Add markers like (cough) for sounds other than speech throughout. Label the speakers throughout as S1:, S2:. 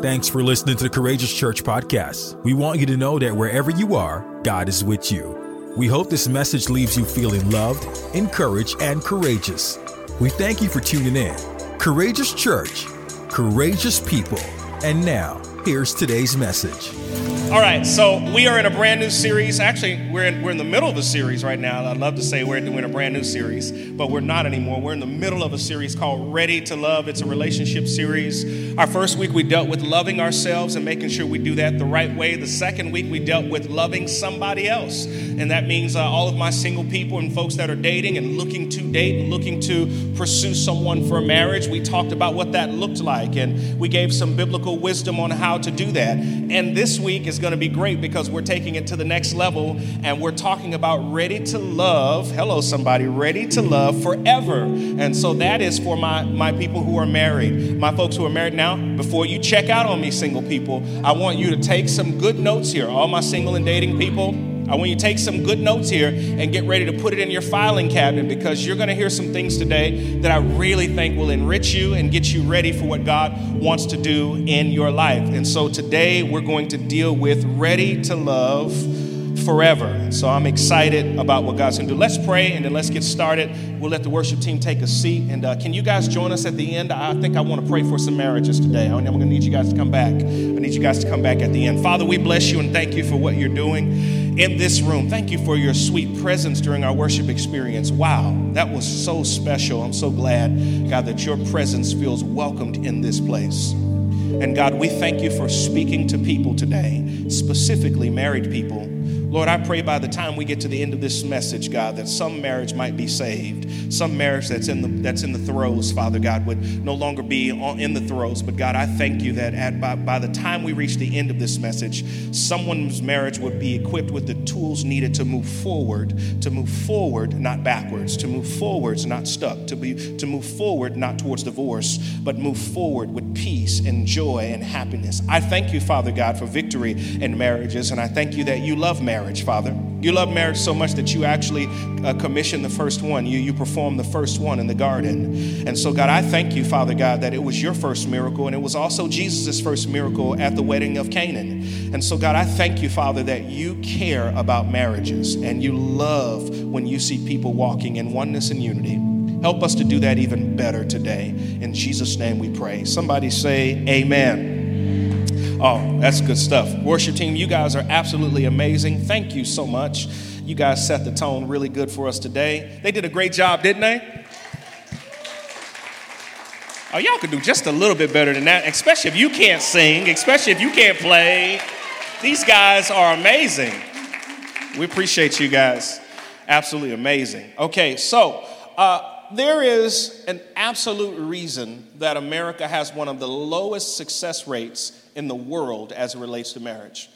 S1: Thanks for listening to the Courageous Church podcast. We want you to know that wherever you are, God is with you. We hope this message leaves you feeling loved, encouraged, and courageous. We thank you for tuning in. Courageous Church, courageous people. And now, here's today's message.
S2: All right, so we are in a brand new series. Actually, we're in, we're in the middle of a series right now. I'd love to say we're doing a brand new series, but we're not anymore. We're in the middle of a series called Ready to Love. It's a relationship series. Our first week, we dealt with loving ourselves and making sure we do that the right way. The second week, we dealt with loving somebody else. And that means uh, all of my single people and folks that are dating and looking to date and looking to pursue someone for a marriage. We talked about what that looked like, and we gave some biblical wisdom on how to do that. And this week is going to be great because we're taking it to the next level and we're talking about ready to love. Hello, somebody, ready to love forever. And so that is for my, my people who are married. My folks who are married now, before you check out on me, single people, I want you to take some good notes here. All my single and dating people, I want you to take some good notes here and get ready to put it in your filing cabinet because you're going to hear some things today that I really think will enrich you and get you ready for what God wants to do in your life. And so today we're going to deal with ready to love forever. So I'm excited about what God's going to do. Let's pray and then let's get started. We'll let the worship team take a seat. And uh, can you guys join us at the end? I think I want to pray for some marriages today. I'm going to need you guys to come back. I need you guys to come back at the end. Father, we bless you and thank you for what you're doing in this room. Thank you for your sweet presence during our worship experience. Wow, that was so special. I'm so glad, God, that your presence feels welcomed in this place. And God, we thank you for speaking to people today, specifically married people Lord, I pray by the time we get to the end of this message, God, that some marriage might be saved. Some marriage that's in the that's in the throes, Father God, would no longer be in the throes. But God, I thank you that at by, by the time we reach the end of this message, someone's marriage would be equipped with the tools needed to move forward, to move forward, not backwards, to move forwards, not stuck, to be to move forward, not towards divorce, but move forward with peace and joy and happiness. I thank you, Father God, for victory in marriages, and I thank you that you love marriage marriage, Father. You love marriage so much that you actually uh, commissioned the first one. You, you performed the first one in the garden. And so, God, I thank you, Father God, that it was your first miracle and it was also Jesus' first miracle at the wedding of Canaan. And so, God, I thank you, Father, that you care about marriages and you love when you see people walking in oneness and unity. Help us to do that even better today. In Jesus' name we pray. Somebody say, Amen. Oh, that's good stuff. Worship team, you guys are absolutely amazing. Thank you so much. You guys set the tone really good for us today. They did a great job, didn't they? Oh, y'all could do just a little bit better than that, especially if you can't sing, especially if you can't play. These guys are amazing. We appreciate you guys. Absolutely amazing. Okay, so uh, there is an absolute reason that America has one of the lowest success rates in the world as it relates to marriage.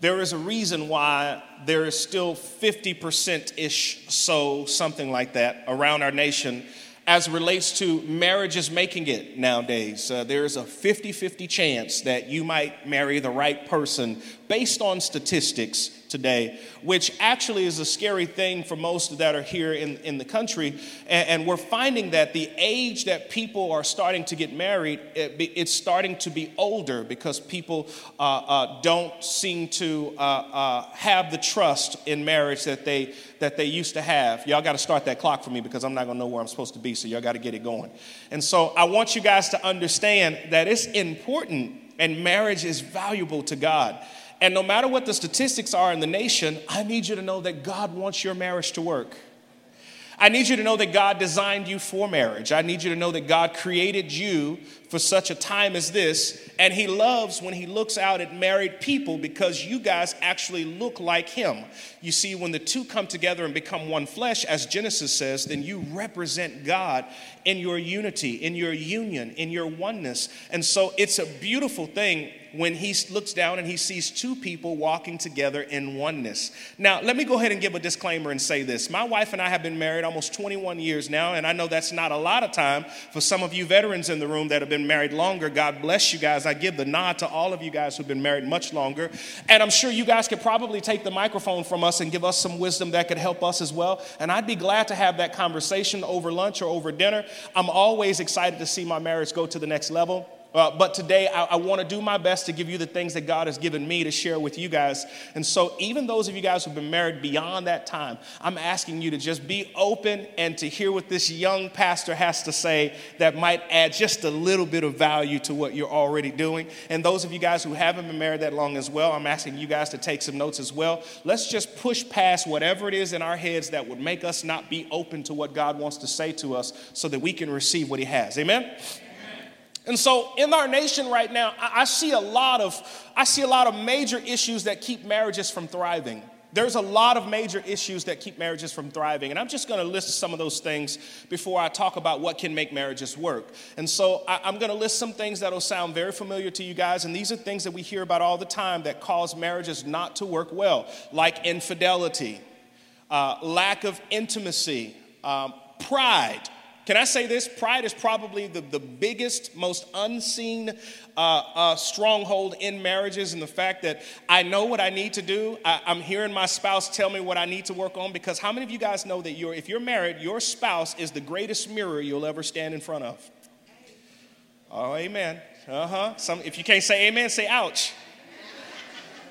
S2: There is a reason why there is still 50% ish, so something like that, around our nation as relates to marriages making it nowadays. Uh, there is a 50 50 chance that you might marry the right person based on statistics today, which actually is a scary thing for most that are here in, in the country. And, and we're finding that the age that people are starting to get married, it, it's starting to be older because people uh, uh, don't seem to uh, uh have the trust in marriage that they, that they used to have. Y'all got to start that clock for me because I'm not going to know where I'm supposed to be, so y'all got to get it going. And so I want you guys to understand that it's important and marriage is valuable to God. And no matter what the statistics are in the nation, I need you to know that God wants your marriage to work. I need you to know that God designed you for marriage. I need you to know that God created you for such a time as this. And He loves when He looks out at married people because you guys actually look like Him. You see, when the two come together and become one flesh, as Genesis says, then you represent God in your unity, in your union, in your oneness. And so it's a beautiful thing when he looks down and he sees two people walking together in oneness. Now, let me go ahead and give a disclaimer and say this. My wife and I have been married almost 21 years now, and I know that's not a lot of time for some of you veterans in the room that have been married longer. God bless you guys. I give the nod to all of you guys who've been married much longer. And I'm sure you guys could probably take the microphone from us and give us some wisdom that could help us as well. And I'd be glad to have that conversation over lunch or over dinner. I'm always excited to see my marriage go to the next level. Uh, but today, I, I want to do my best to give you the things that God has given me to share with you guys. And so, even those of you guys who've been married beyond that time, I'm asking you to just be open and to hear what this young pastor has to say that might add just a little bit of value to what you're already doing. And those of you guys who haven't been married that long as well, I'm asking you guys to take some notes as well. Let's just push past whatever it is in our heads that would make us not be open to what God wants to say to us so that we can receive what He has. Amen? And so in our nation right now, I, see a lot of I see a lot of major issues that keep marriages from thriving. There's a lot of major issues that keep marriages from thriving. And I'm just going to list some of those things before I talk about what can make marriages work. And so I, going to list some things that'll sound very familiar to you guys. And these are things that we hear about all the time that cause marriages not to work well, like infidelity, uh, lack of intimacy, um, pride can I say this? Pride is probably the, the biggest, most unseen uh, uh, stronghold in marriages, and the fact that I know what I need to do. I, I'm hearing my spouse tell me what I need to work on because how many of you guys know that you're, if you're married, your spouse is the greatest mirror you'll ever stand in front of? Oh, amen. Uh huh. Some, if you can't say amen, say ouch.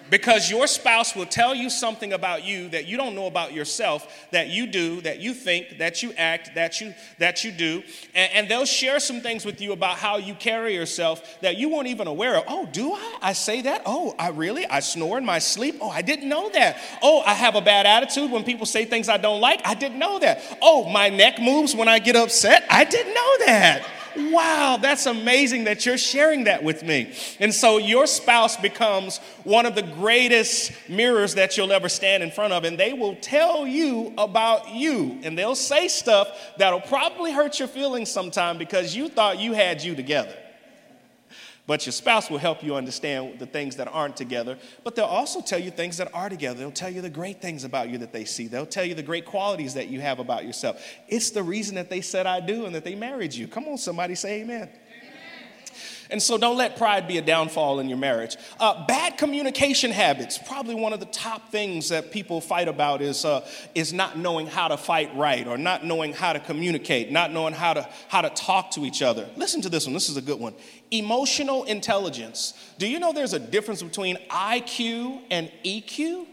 S2: Because your spouse will tell you something about you that you don't know about yourself, that you do, that you think, that you act, that you that you do, and, and they'll share some things with you about how you carry yourself that you weren't even aware of. Oh, do I? I say that? Oh, I really? I snore in my sleep? Oh, I didn't know that. Oh, I have a bad attitude when people say things I don't like? I didn't know that. Oh, my neck moves when I get upset? I didn't know that wow, that's amazing that you're sharing that with me. And so your spouse becomes one of the greatest mirrors that you'll ever stand in front of, and they will tell you about you. And they'll say stuff that'll probably hurt your feelings sometime because you thought you had you together. But your spouse will help you understand the things that aren't together. But they'll also tell you things that are together. They'll tell you the great things about you that they see. They'll tell you the great qualities that you have about yourself. It's the reason that they said I do and that they married you. Come on, somebody say amen. And so don't let pride be a downfall in your marriage. Uh, bad communication habits, probably one of the top things that people fight about is, uh, is not knowing how to fight right or not knowing how to communicate, not knowing how to, how to talk to each other. Listen to this one, this is a good one. Emotional intelligence. Do you know there's a difference between IQ and EQ?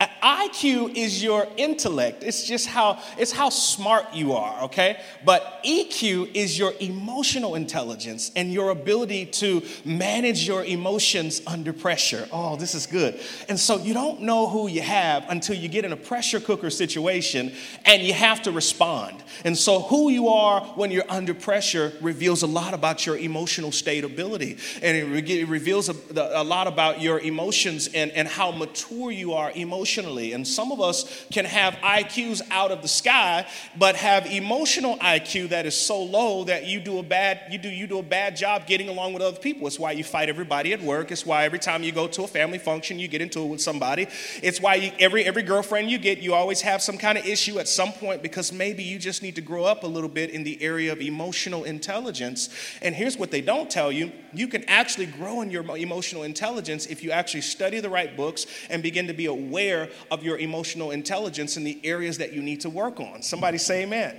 S2: IQ is your intellect. It's just how it's how smart you are, okay? But EQ is your emotional intelligence and your ability to manage your emotions under pressure. Oh, this is good. And so you don't know who you have until you get in a pressure cooker situation and you have to respond. And so who you are when you're under pressure reveals a lot about your emotional stability and it, re- it reveals a, a lot about your emotions and, and how mature you are emotionally emotionally. And some of us can have IQs out of the sky, but have emotional IQ that is so low that you do a bad you do you do a bad job getting along with other people. It's why you fight everybody at work. It's why every time you go to a family function, you get into it with somebody. It's why you, every every girlfriend you get, you always have some kind of issue at some point because maybe you just need to grow up a little bit in the area of emotional intelligence. And here's what they don't tell you: you can actually grow in your emotional intelligence if you actually study the right books and begin to be aware aware of your emotional intelligence in the areas that you need to work on. Somebody say amen.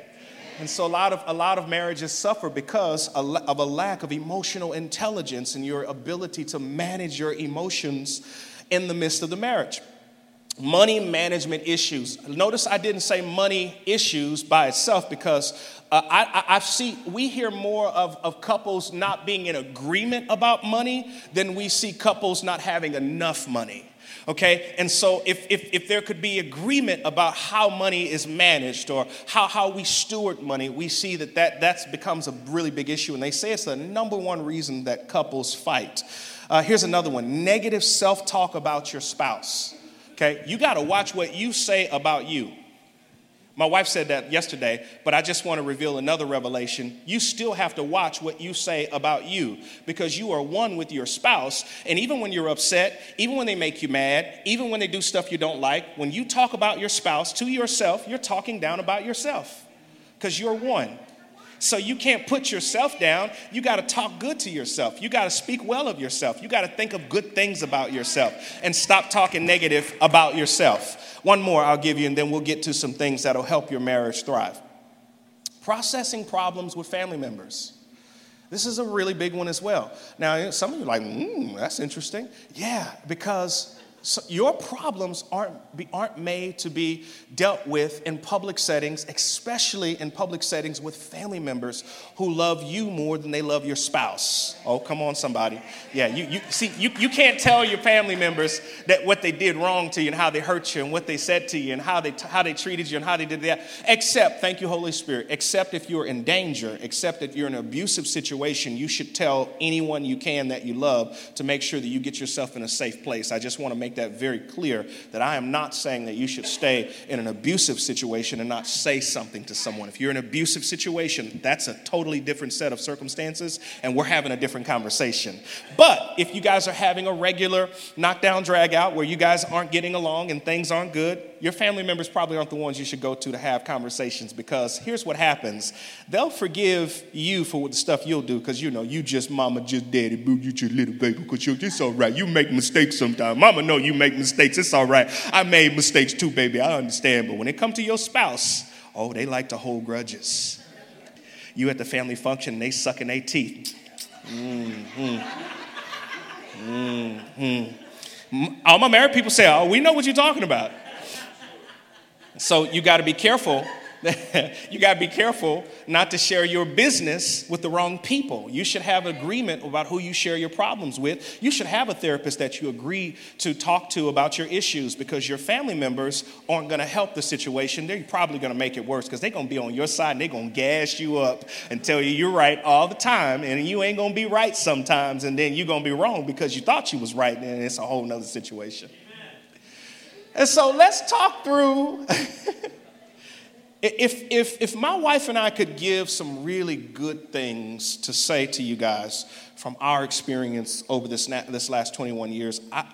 S2: And so a lot of a lot of marriages suffer because of a lack of emotional intelligence and your ability to manage your emotions in the midst of the marriage. Money management issues. Notice I didn't say money issues by itself because uh, I, I, see we hear more of, of couples not being in agreement about money than we see couples not having enough money okay? And so if, if, if there could be agreement about how money is managed or how, how we steward money, we see that, that that becomes a really big issue. And they say it's the number one reason that couples fight. Uh, here's another one negative self talk about your spouse. Okay, you got to watch what you say about you. My wife said that yesterday, but I just want to reveal another revelation. You still have to watch what you say about you because you are one with your spouse. And even when you're upset, even when they make you mad, even when they do stuff you don't like, when you talk about your spouse to yourself, you're talking down about yourself because you're one. So you can't put yourself down. You got to talk good to yourself. You got to speak well of yourself. You got to think of good things about yourself and stop talking negative about yourself. One more I'll give you, and then we'll get to some things that'll help your marriage thrive. Processing problems with family members. This is a really big one as well. Now, some of you are like, hmm, that's interesting. Yeah, because so your problems aren't, be, aren't made to be dealt with in public settings, especially in public settings with family members who love you more than they love your spouse. Oh, come on, somebody. Yeah, you, you see, you, you can't tell your family members that what they did wrong to you and how they hurt you and what they said to you and how they, how they treated you and how they did that. Except, thank you, Holy Spirit, except if you're in danger, except if you're in an abusive situation, you should tell anyone you can that you love to make sure that you get yourself in a safe place. I just want to make make that very clear that I am not saying that you should stay in an abusive situation and not say something to someone. If you're in an abusive situation, that's a totally different set of circumstances, and we're having a different conversation. But if you guys are having a regular knockdown drag out where you guys aren't getting along and things aren't good, your family members probably aren't the ones you should go to to have conversations because here's what happens they'll forgive you for the stuff you'll do because you know you just mama just daddy boo you just little baby because you're just all right you make mistakes sometimes mama know you make mistakes it's all right i made mistakes too baby i understand but when it comes to your spouse oh they like to hold grudges you at the family function they sucking their teeth mm-hmm. Mm-hmm. all my married people say oh we know what you're talking about so you got to be careful. (laughs) you got to be careful not to share your business with the wrong people. You should have agreement about who you share your problems with. You should have a therapist that you agree to talk to about your issues because your family members aren't going to help the situation. They're probably going to make it worse because they're going to be on your side and they're going to gas you up and tell you you're right all the time and you ain't going to be right sometimes and then you're going to be wrong because you thought you was right and it's a whole nother situation. And so let's talk through. (laughs) if, if, if my wife and I could give some really good things to say to you guys from our experience over this, this last 21 years, I,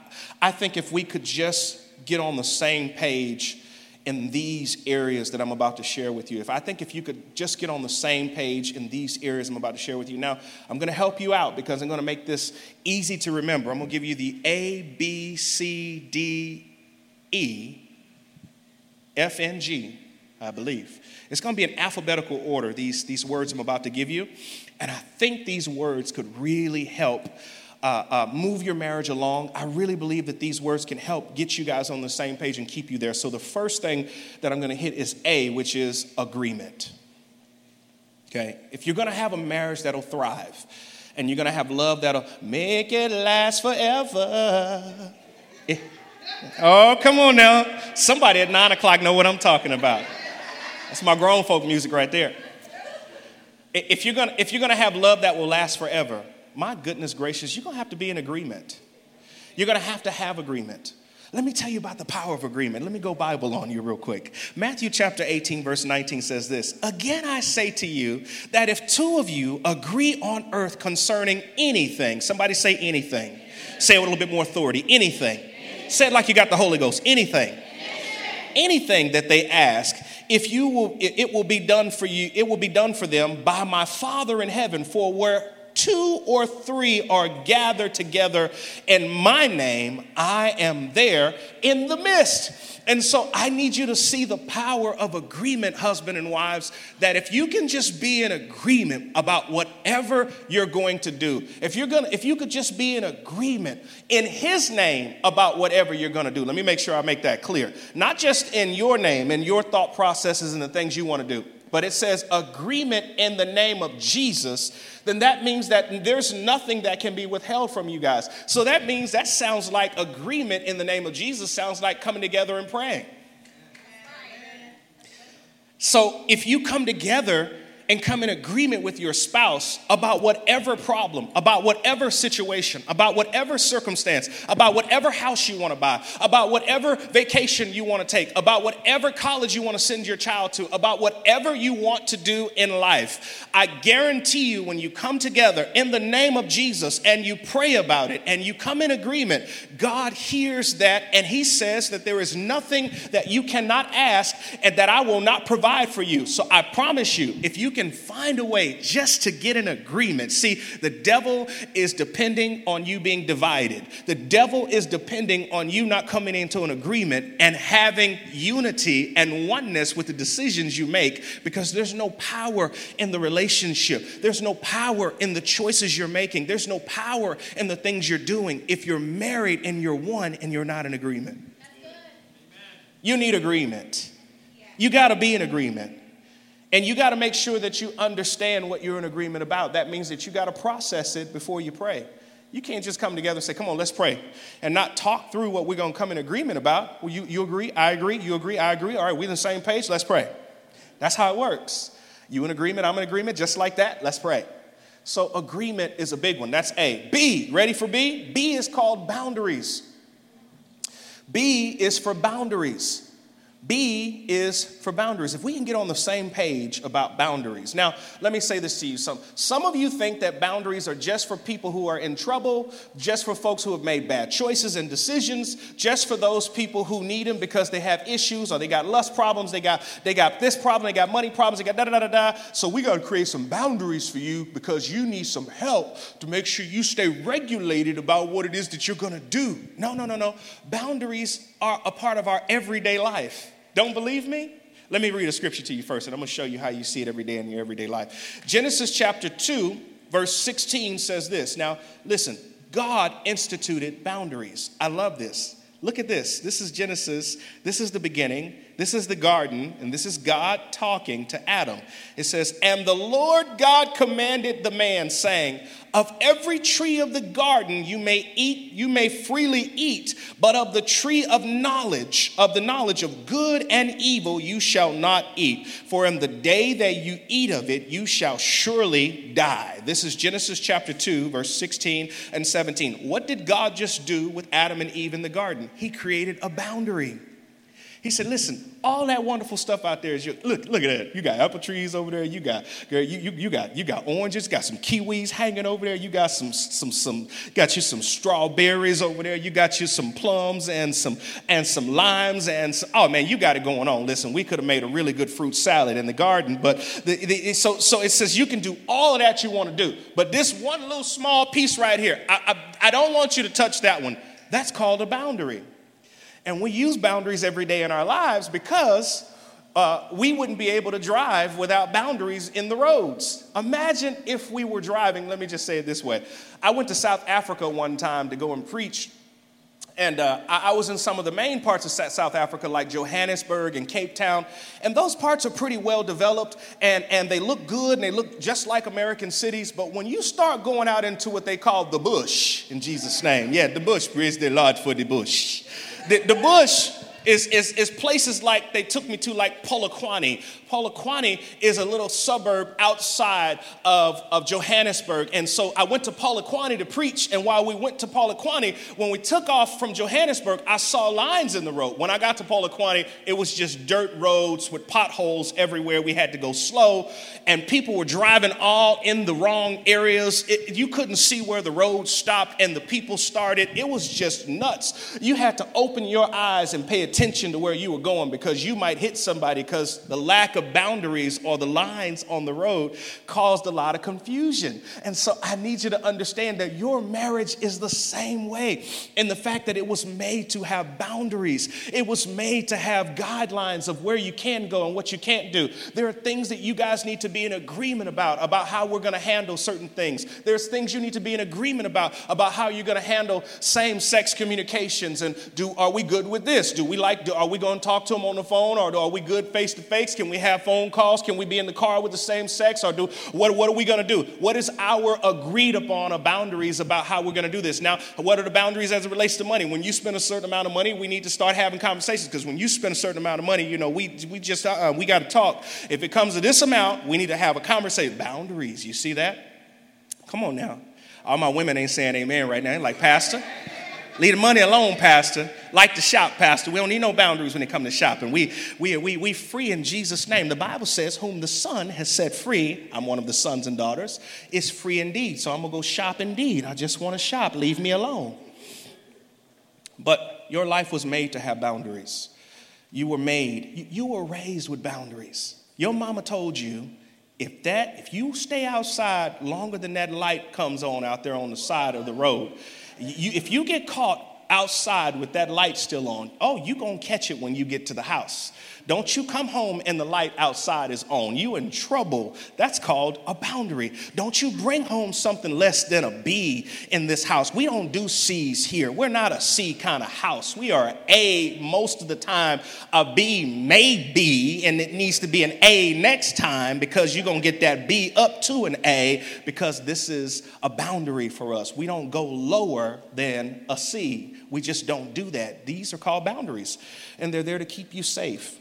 S2: I think if we could just get on the same page in these areas that I'm about to share with you. If I think if you could just get on the same page in these areas I'm about to share with you. Now, I'm going to help you out because I'm going to make this easy to remember. I'm going to give you the A, B, C, D, E, F, N, G, I believe. It's going to be in alphabetical order, these, these words I'm about to give you. And I think these words could really help uh, uh, move your marriage along. I really believe that these words can help get you guys on the same page and keep you there. So the first thing that I'm going to hit is A, which is agreement. Okay? If you're going to have a marriage that'll thrive, and you're going to have love that'll make it last forever. Oh, come on now. Somebody at nine o'clock know what I'm talking about. That's my grown folk music right there. If you're gonna, if you're gonna have love that will last forever, my goodness gracious, you're gonna have to be in agreement. You're gonna have to have agreement. Let me tell you about the power of agreement. Let me go Bible on you real quick. Matthew chapter 18, verse 19 says this Again, I say to you that if two of you agree on earth concerning anything, somebody say anything. Say it with a little bit more authority anything Say it like you got the Holy Ghost. Anything. Anything that they ask, if you will, it will be done for you, it will be done for them by my Father in heaven. For where two or three are gathered together in my name, I am there in the midst. And so I need you to see the power of agreement, husband and wives, that if you can just be in agreement about whatever you're going to do, if you're gonna, if you could just be in agreement in his name about whatever you're gonna do. Let me make sure I make that clear. Not just in your name and your thought processes and the things you want to do but it says agreement in the name of Jesus, then that means that there's nothing that can be withheld from you guys. So that means that sounds like agreement in the name of Jesus, sounds like coming together and praying. So if you come together and come in agreement with your spouse about whatever problem, about whatever situation, about whatever circumstance, about whatever house you want to buy, about whatever vacation you want to take, about whatever college you want to send your child to, about whatever you want to do in life. I guarantee you, when you come together in the name of Jesus and you pray about it and you come in agreement, God hears that and He says that there is nothing that you cannot ask and that I will not provide for you. So I promise you, if you can find a way just to get an agreement. See, the devil is depending on you being divided. The devil is depending on you not coming into an agreement and having unity and oneness with the decisions you make because there's no power in the relationship. There's no power in the choices you're making. There's no power in the things you're doing if you're married and you're one and you're not in agreement. You need agreement. You got to be in agreement. And you got to make sure that you understand what you're in agreement about. That means that you got to process it before you pray. You can't just come together and say, come on, let's pray, and not talk through what we're going to come in agreement about. Well, you, you agree, I agree, you agree, I agree. All right, we're on the same page, let's pray. That's how it works. You in agreement, I'm in agreement, just like that, let's pray. So, agreement is a big one. That's A. B, ready for B? B is called boundaries. B is for boundaries. B is for boundaries. If we can get on the same page about boundaries. Now, let me say this to you. Some, some of you think that boundaries are just for people who are in trouble, just for folks who have made bad choices and decisions, just for those people who need them because they have issues or they got lust problems, they got, they got this problem, they got money problems, they got da da da da. So we got to create some boundaries for you because you need some help to make sure you stay regulated about what it is that you're going to do. No, no, no, no. Boundaries are a part of our everyday life. Don't believe me? Let me read a scripture to you first, and I'm going to show you how you see it every day in your everyday life. Genesis chapter 2, verse 16 says this. Now, listen, God instituted boundaries. I love this. Look at this. This is Genesis. This is the beginning. This is the garden, and this is God talking to Adam. It says, And the Lord God commanded the man, saying, Of every tree of the garden you may eat, you may freely eat, but of the tree of knowledge, of the knowledge of good and evil, you shall not eat. For in the day that you eat of it, you shall surely die. This is Genesis chapter 2, verse 16 and 17. What did God just do with Adam and Eve in the garden? He created a boundary. He said, listen, all that wonderful stuff out there is your, look, look at that. You got apple trees over there. You got, girl, you, you, you got, you got oranges, got some kiwis hanging over there. You got some, some, some, got you some strawberries over there. You got you some plums and some, and some limes and some, oh man, you got it going on. Listen, we could have made a really good fruit salad in the garden, but the, the, so, so it says you can do all of that you want to do. But this one little small piece right here, I, I, I don't want you to touch that one. That's called a boundary. And we use boundaries every day in our lives because uh, we wouldn't be able to drive without boundaries in the roads. Imagine if we were driving, let me just say it this way. I went to South Africa one time to go and preach. And uh, I, was in some of the main parts of South Africa, like Johannesburg and Cape Town. And those parts are pretty well developed and, and they look good and they look just like American cities. But when you start going out into what they call the bush, in Jesus' name, yeah, the bush, praise the Lord for the bush the, the bush is, is, is places like they took me to, like Polokwane. Polokwane is a little suburb outside of, of Johannesburg. And so I went to Polokwane to preach. And while we went to Polokwane, when we took off from Johannesburg, I saw lines in the road. When I got to Polokwane, it was just dirt roads with potholes everywhere. We had to go slow. And people were driving all in the wrong areas. It, you couldn't see where the road stopped and the people started. It was just nuts. You had to open your eyes and pay attention to where you were going because you might hit somebody because the lack of boundaries or the lines on the road caused a lot of confusion. And so I need you to understand that your marriage is the same way in the fact that it was made to have boundaries, it was made to have guidelines of where you can go and what you can't do. There are things that you guys need to be in agreement about, about how we're going to handle certain things. There's things you need to be in agreement about, about how you're going to handle same sex communications and do, are we good with this? Do we like, are we going to talk to them on the phone or are we good face to face? Can we have phone calls? Can we be in the car with the same sex? Or do what, what are we going to do? What is our agreed upon boundaries about how we're going to do this? Now, what are the boundaries as it relates to money? When you spend a certain amount of money, we need to start having conversations because when you spend a certain amount of money, you know, we, we just, uh, we got to talk. If it comes to this amount, we need to have a conversation. Boundaries, you see that? Come on now. All my women ain't saying amen right now. Like, Pastor, Leave the money alone, Pastor. Like to shop, Pastor. We don't need no boundaries when it comes to shopping. We, we, we, we free in Jesus' name. The Bible says, Whom the Son has set free, I'm one of the sons and daughters, is free indeed. So I'm going to go shop indeed. I just want to shop. Leave me alone. But your life was made to have boundaries. You were made, you, you were raised with boundaries. Your mama told you, If that, if you stay outside longer than that light comes on out there on the side of the road, you, if you get caught outside with that light still on, oh, you're gonna catch it when you get to the house. Don't you come home and the light outside is on. You in trouble. That's called a boundary. Don't you bring home something less than a B in this house. We don't do C's here. We're not a C kind of house. We are A most of the time. A B may be, and it needs to be an A next time because you're going to get that B up to an A because this is a boundary for us. We don't go lower than a C. We just don't do that. These are called boundaries, and they're there to keep you safe.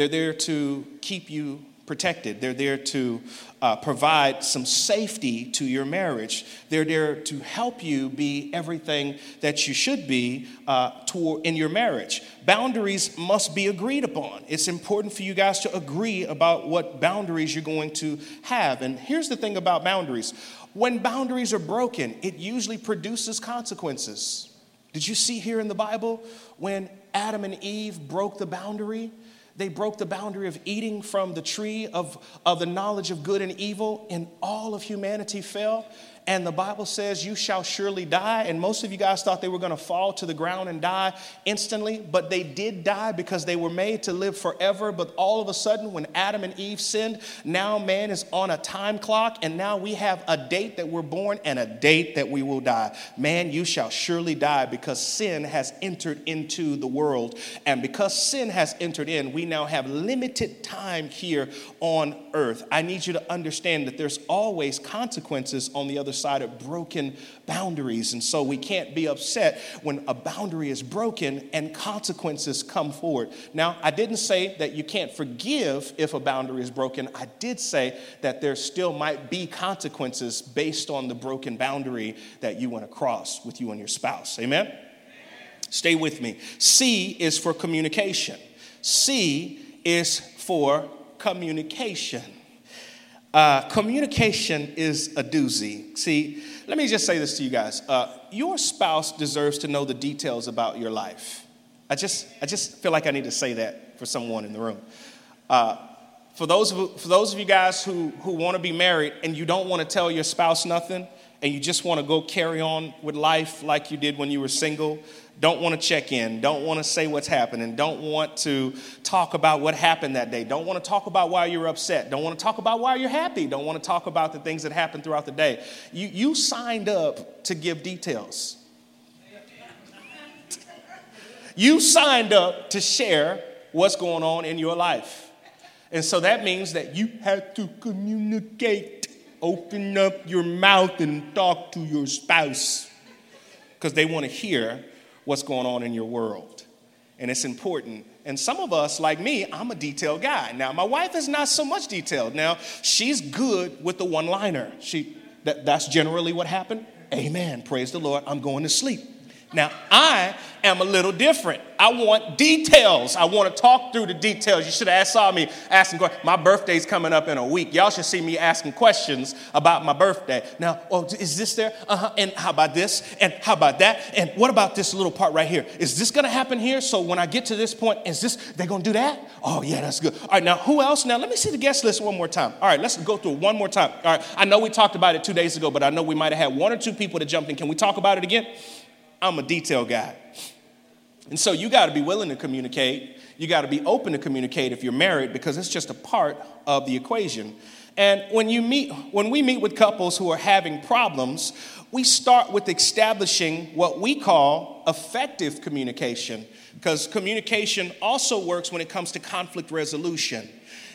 S2: They're there to keep you protected. They're there to uh, provide some safety to your marriage. They're there to help you be everything that you should be uh, toward, in your marriage. Boundaries must be agreed upon. It's important for you guys to agree about what boundaries you're going to have. And here's the thing about boundaries when boundaries are broken, it usually produces consequences. Did you see here in the Bible when Adam and Eve broke the boundary? They broke the boundary of eating from the tree of, of the knowledge of good and evil, and all of humanity fell and the Bible says, You shall surely die. And most of you guys thought they were going to fall to the ground and die instantly, but they did die because they were made to live forever. But all of a sudden, when Adam and Eve sinned, now man is on a time clock, and now we have a date that we're born and a date that we will die. Man, you shall surely die because sin has entered into the world. And because sin has entered in, we now have limited time here on earth. I need you to understand that there's always consequences on the other side of broken boundaries. And so we can't be upset when a boundary is broken and consequences come forward. Now, I didn't say that you can't forgive if a boundary is broken. I did say that there still might be consequences based on the broken boundary that you went across with you and your spouse. Amen? Stay with me. C is for communication. C is for communication. Uh, communication is a doozy. See, let me just say this to you guys. Uh, your spouse deserves to know the details about your life. I just, I just feel like I need to say that for someone in the room. Uh, for, those of, for those of you guys who, who want to be married and you don't want to tell your spouse nothing and you just want to go carry on with life like you did when you were single, don't want to check in, don't want to say what's happening, don't want to talk about what happened that day, don't want to talk about why you're upset, don't want to talk about why you're happy, don't want to talk about the things that happened throughout the day. You, you signed up to give details. You signed up to share what's going on in your life. And so that means that you have to communicate, open up your mouth and talk to your spouse because they want to hear what's going on in your world. And it's important. And some of us, like me, I'm a detailed guy. Now, my wife is not so much detailed. Now, she's good with the one liner. She, that, that's generally what happened. Amen. Praise the Lord. I'm going to sleep. Now, I am a little different. I want details. I want to talk through the details. You should have saw me asking questions. My birthday's coming up in a week. Y'all should see me asking questions about my birthday. Now, oh, is this there? Uh-huh. And how about this? And how about that? And what about this little part right here? Is this going to happen here? So when I get to this point, is this, they going to do that? Oh, yeah, that's good. All right, now who else? Now let me see the guest list one more time. All right, let's go through one more time. All right, I know we talked about it two days ago, but I know we might have had one or two people that jumped in. Can we talk about it again? I'm a detail guy. And so you got to be willing to communicate. You got to be open to communicate if you're married because it's just a part of the equation. And when you meet when we meet with couples who are having problems, we start with establishing what we call effective communication because communication also works when it comes to conflict resolution.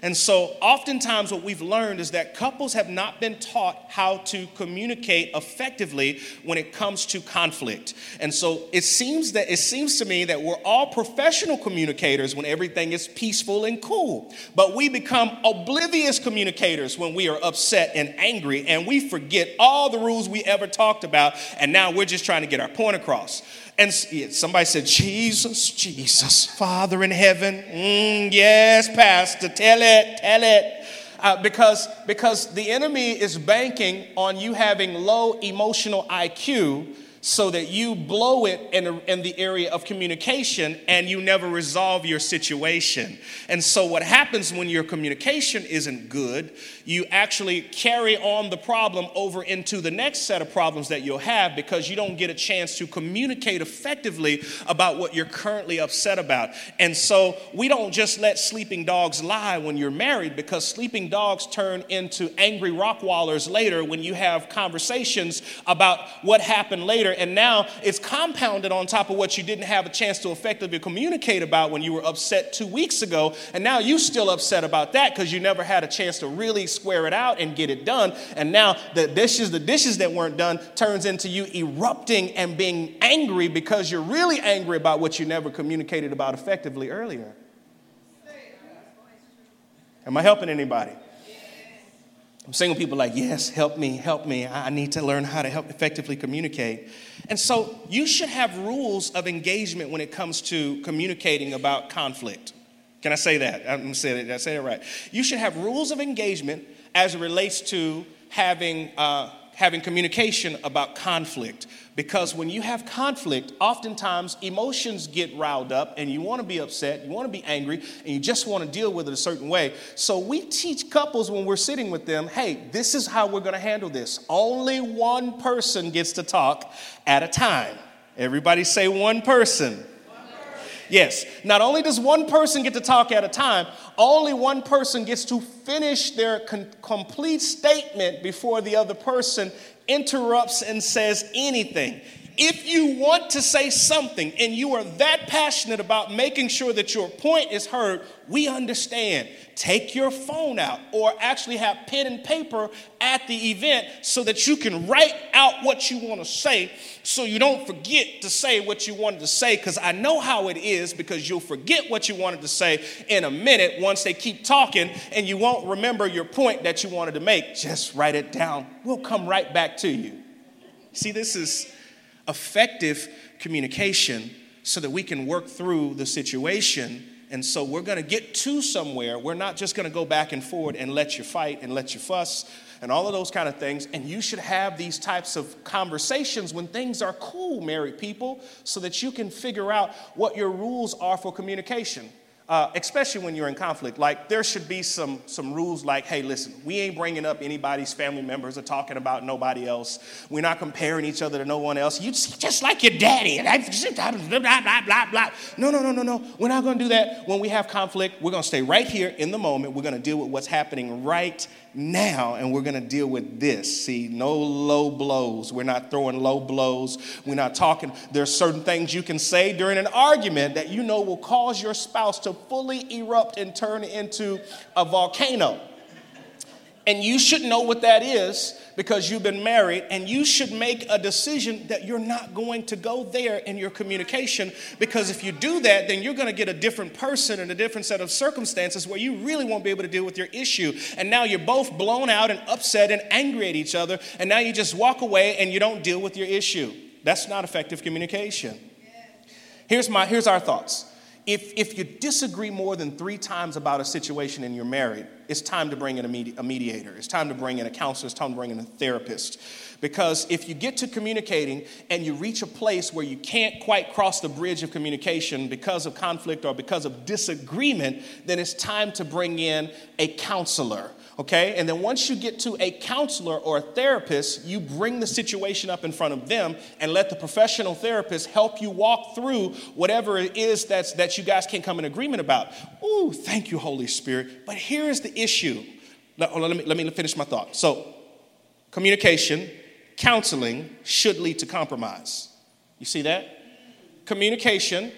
S2: And so, oftentimes, what we've learned is that couples have not been taught how to communicate effectively when it comes to conflict. And so, it seems that it seems to me that we're all professional communicators when everything is peaceful and cool, but we become oblivious communicators when we are upset and angry, and we forget all the rules we ever talked about, and now we're just trying to get our point across. And somebody said, Jesus, Jesus, Father in heaven. Mm, yes, Pastor, tell it, tell it. Uh, because, because the enemy is banking on you having low emotional IQ so that you blow it in, in the area of communication and you never resolve your situation. And so, what happens when your communication isn't good, you actually carry on the problem over into the next set of problems that you'll have because you don't get a chance to communicate effectively about what you're currently upset about. And so, we don't just let sleeping dogs lie when you're married because sleeping dogs turn into angry Rottweilers later when you have conversations about what happened later. And now it's compounded on top of what you didn't have a chance to effectively communicate about when you were upset two weeks ago. And now you're still upset about that because you never had a chance to really square it out and get it done. And now the dishes, the dishes that weren't done turns into you erupting and being angry because you're really angry about what you never communicated about effectively earlier. Am I helping anybody? I'm single people like, yes, help me, help me. I need to learn how to help effectively communicate. And so you should have rules of engagement when it comes to communicating about conflict. Can I say that? I'm gonna say. I say it right. You should have rules of engagement as it relates to having uh, having communication about conflict. Because when you have conflict, oftentimes emotions get riled up and you want to be upset, you want to be angry, and you just want to deal with it a certain way. So we teach couples when we're sitting with them hey, this is how we're going to handle this. Only one person gets to talk at a time. Everybody say one person. Yes, not only does one person get to talk at a time, only one person gets to finish their con- complete statement before the other person interrupts and says anything. If you want to say something and you are that passionate about making sure that your point is heard, we understand. Take your phone out or actually have pen and paper at the event so that you can write out what you want to say so you don't forget to say what you wanted to say because I know how it is because you'll forget what you wanted to say in a minute once they keep talking and you won't remember your point that you wanted to make. Just write it down. We'll come right back to you. See, this is effective communication so that we can work through the situation. And so we're going to get to somewhere. We're not just going to go back and forward and let you fight and let you fuss and all of those kind of things. And you should have these types of conversations when things are cool, married people, so that you can figure out what your rules are for communication uh, especially when you're in conflict. Like there should be some some rules like, hey, listen, we ain't bringing up anybody's family members or talking about nobody else. We're not comparing each other to no one else. You just, just like your daddy. Blah, blah, blah, blah, blah. No, no, no, no, no. We're not going to do that when we have conflict. We're going to stay right here in the moment. We're going to deal with what's happening right now and we're going to deal with this. See, no low blows. We're not throwing low blows. We're not talking. There's certain things you can say during an argument that you know will cause your spouse to fully erupt and turn into a volcano. And you should know what that is because you've been married, and you should make a decision that you're not going to go there in your communication. Because if you do that, then you're going to get a different person and a different set of circumstances where you really won't be able to deal with your issue. And now you're both blown out and upset and angry at each other, and now you just walk away and you don't deal with your issue. That's not effective communication. Here's, my, here's our thoughts if, if you disagree more than three times about a situation and you're married, it's time to bring in a, medi- a, mediator. It's time to bring in a counselor. It's time to bring in a therapist. Because if you get to communicating and you reach a place where you can't quite cross the bridge of communication because of conflict or because of disagreement, then it's time to bring in a counselor okay? And then once you get to a counselor or a therapist, you bring the situation up in front of them and let the professional therapist help you walk through whatever it is that's, that you guys can come in agreement about. Ooh, thank you, Holy Spirit. But here is the issue. Let, oh, let, me, let me finish my thought. So, communication, counseling should lead to compromise. You see that? Communication,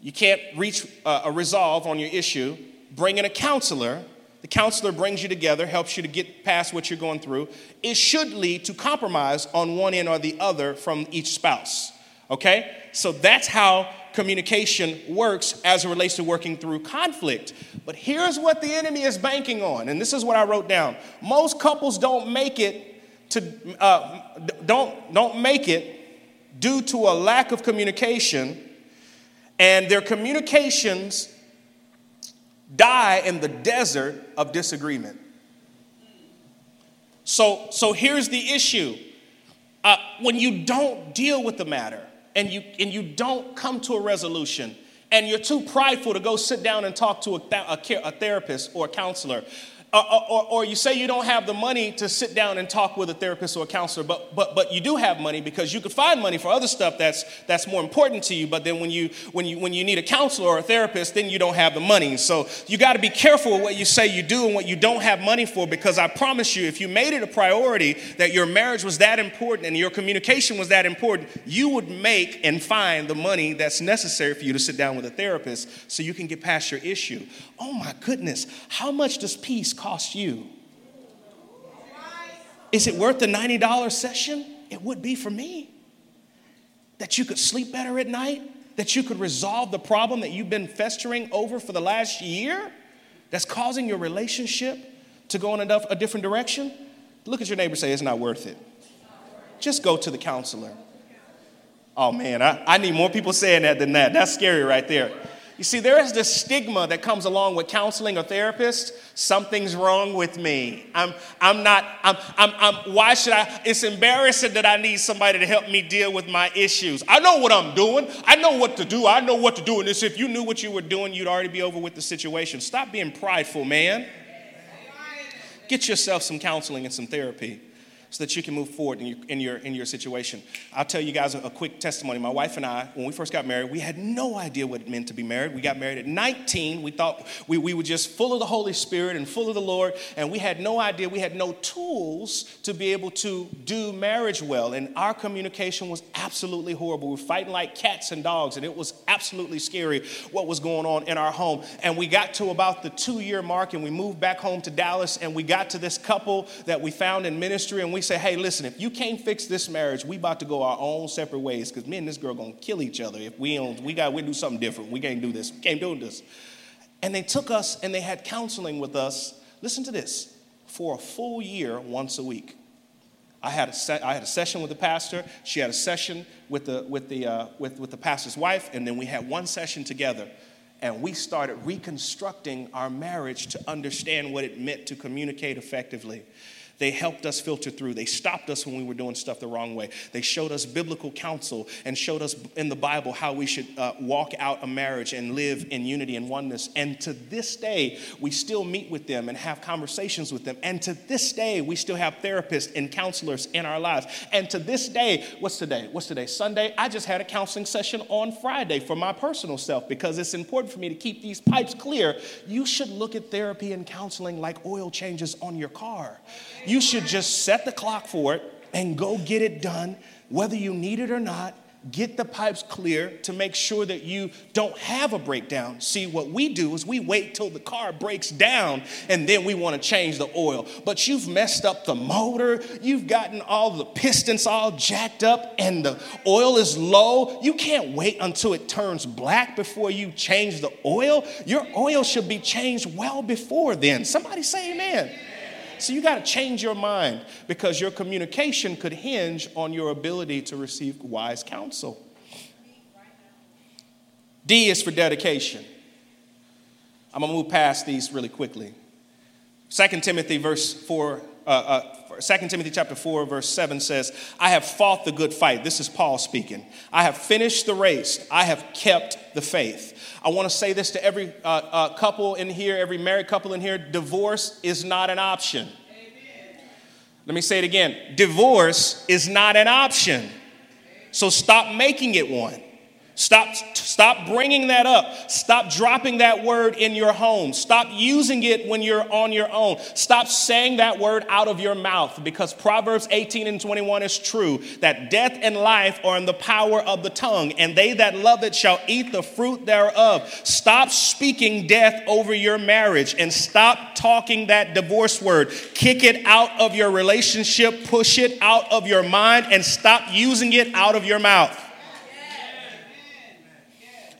S2: you can't reach a, a resolve on your issue. Bring in a counselor the counselor brings you together, helps you to get past what you're going through. It should lead to compromise on one end or the other from each spouse. Okay? So that's how communication works as it relates to working through conflict. But here's what the enemy is banking on, and this is what I wrote down. Most couples don't make it to uh, don't don't make it due to a lack of communication, and their communications die in the desert of disagreement. So, so here's the issue Uh, when you don't deal with the matter and you, and you don't come to a resolution, and you're too prideful to go sit down and talk to a, a, a therapist or a counselor, or, or, or, you say you don't have the money to sit down and talk with a therapist or a counselor, but, but, but you do have money because you could find money for other stuff that's, that's more important to you. But then when you, when, you, when you need a counselor or a therapist, then you don't have the money. So you got to be careful what you say you do and what you don't have money for because I promise you, if you made it a priority that your marriage was that important and your communication was that important, you would make and find the money that's necessary for you to sit down with a therapist so you can get past your issue. Oh my goodness, how much does peace cost you? Is it worth the $90 session? It would be for me. That you could sleep better at night, that you could resolve the problem that you've been festering over for the last year that's causing your relationship to go in a, different direction. Look at your neighbor say, It's not worth it. Just go to the counselor. Oh man, I, I need more people saying that than that. That's scary right there. You see, there is this stigma that comes along with counseling or therapist. Something's wrong with me. I'm, I'm not, I'm, I'm, I'm, why should I? It's embarrassing that I need somebody to help me deal with my issues. I know what I'm doing. I know what to do. I know what to do in this. If you knew what you were doing, you'd already be over with the situation. Stop being prideful, man. Get yourself some counseling and some therapy so that you can move forward in your, in your, in your situation. I'll tell you guys a, a, quick testimony. My wife and I, when we first got married, we had no idea what it meant to be married. We got married at 19. We thought we, we were just full of the Holy Spirit and full of the Lord, and we had no idea, we had no tools to be able to do marriage well. And our communication was absolutely horrible. We were fighting like cats and dogs, and it was absolutely scary what was going on in our home. And we got to about the two year mark, and we moved back home to Dallas, and we got to this couple that we found in ministry, and we we say, hey, listen, if you can't fix this marriage, we about to go our own separate ways because me and this girl gonna kill each other if we don't, we got we do something different. We can't do this. We can't do this. And they took us and they had counseling with us. Listen to this for a full year, once a week. I had a, se- I had a session with the pastor. She had a session with the, with, the, uh, with, with the pastor's wife, and then we had one session together. And we started reconstructing our marriage to understand what it meant to communicate effectively. They helped us filter through. They stopped us when we were doing stuff the wrong way. They showed us biblical counsel and showed us in the Bible how we should uh, walk out a marriage and live in unity and oneness. And to this day, we still meet with them and have conversations with them. And to this day, we still have therapists and counselors in our lives. And to this day, what's today? What's today? Sunday. I just had a counseling session on Friday for my personal self because it's important for me to keep these pipes clear. You should look at therapy and counseling like oil changes on your car you should just set the clock for it and go get it done, whether you need it or not. Get the pipes clear to make sure that you don't have a breakdown. See, what we do is we wait till the car breaks down and then we want to change the oil. But you've messed up the motor, you've gotten all the pistons all jacked up, and the oil is low. You can't wait until it turns black before you change the oil. Your oil should be changed well before then. Somebody say amen. So you got to change your mind because your communication could hinge on your ability to receive wise counsel. D is for dedication. I'm going to move past these really quickly. 2 Timothy verse 4 uh, uh, 2 Timothy chapter 4 verse 7 says, I have fought the good fight. This is Paul speaking. I have finished the race. I have kept the faith. I want to say this to every uh, uh, couple in here, every married couple in here divorce is not an option. Amen. Let me say it again divorce is not an option. So stop making it one. Stop, stop bringing that up. Stop dropping that word in your home. Stop using it when you're on your own. Stop saying that word out of your mouth because Proverbs 18 and 21 is true that death and life are in the power of the tongue, and they that love it shall eat the fruit thereof. Stop speaking death over your marriage and stop talking that divorce word. Kick it out of your relationship, push it out of your mind, and stop using it out of your mouth.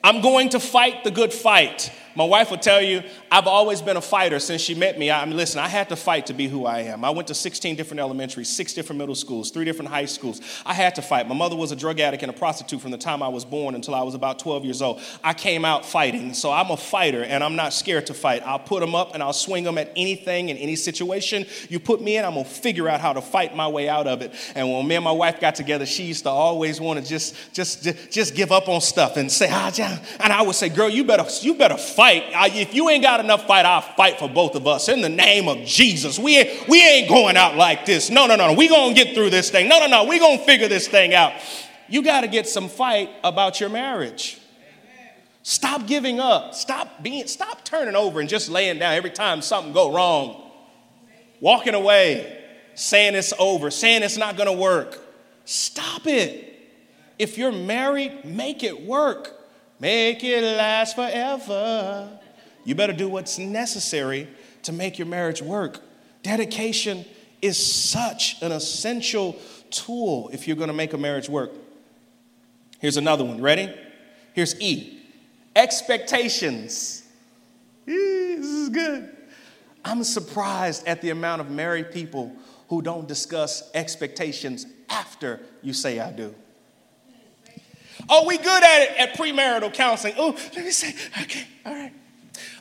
S2: I'm going to fight the good fight. My wife will tell you, I've always been a fighter since she met me. I, mean, listen, I had to fight to be who I am. I went to 16 different elementaries, six different middle schools, three different high schools. I had to fight. My mother was a drug addict and a prostitute from the time I was born until I was about 12 years old. I came out fighting, so I'm a fighter and I'm not scared to fight. I'll put them up and I'll swing them at anything in any situation you put me in. I'm gonna figure out how to fight my way out of it. And when me and my wife got together, she used to always want to just, just, just, give up on stuff and say, ah, and I would say, girl, you better, you better fight. If you ain't got enough fight, I'll fight for both of us in the name of Jesus. We ain't, we ain't going out like this. No, no, no, no. We gonna get through this thing. No, no, no. We gonna figure this thing out. You got to get some fight about your marriage. Stop giving up. Stop being. Stop turning over and just laying down every time something go wrong. Walking away, saying it's over, saying it's not going to work. Stop it. If you're married, make it work. Make it last forever. You better do what's necessary to make your marriage work. Dedication is such an essential tool if you're going to make a marriage work. Here's another one. Ready? Here's E expectations. This is good. I'm surprised at the amount of married people who don't discuss expectations after you say I do. Oh, we good at it at premarital counseling. Oh, let me say, okay, all right.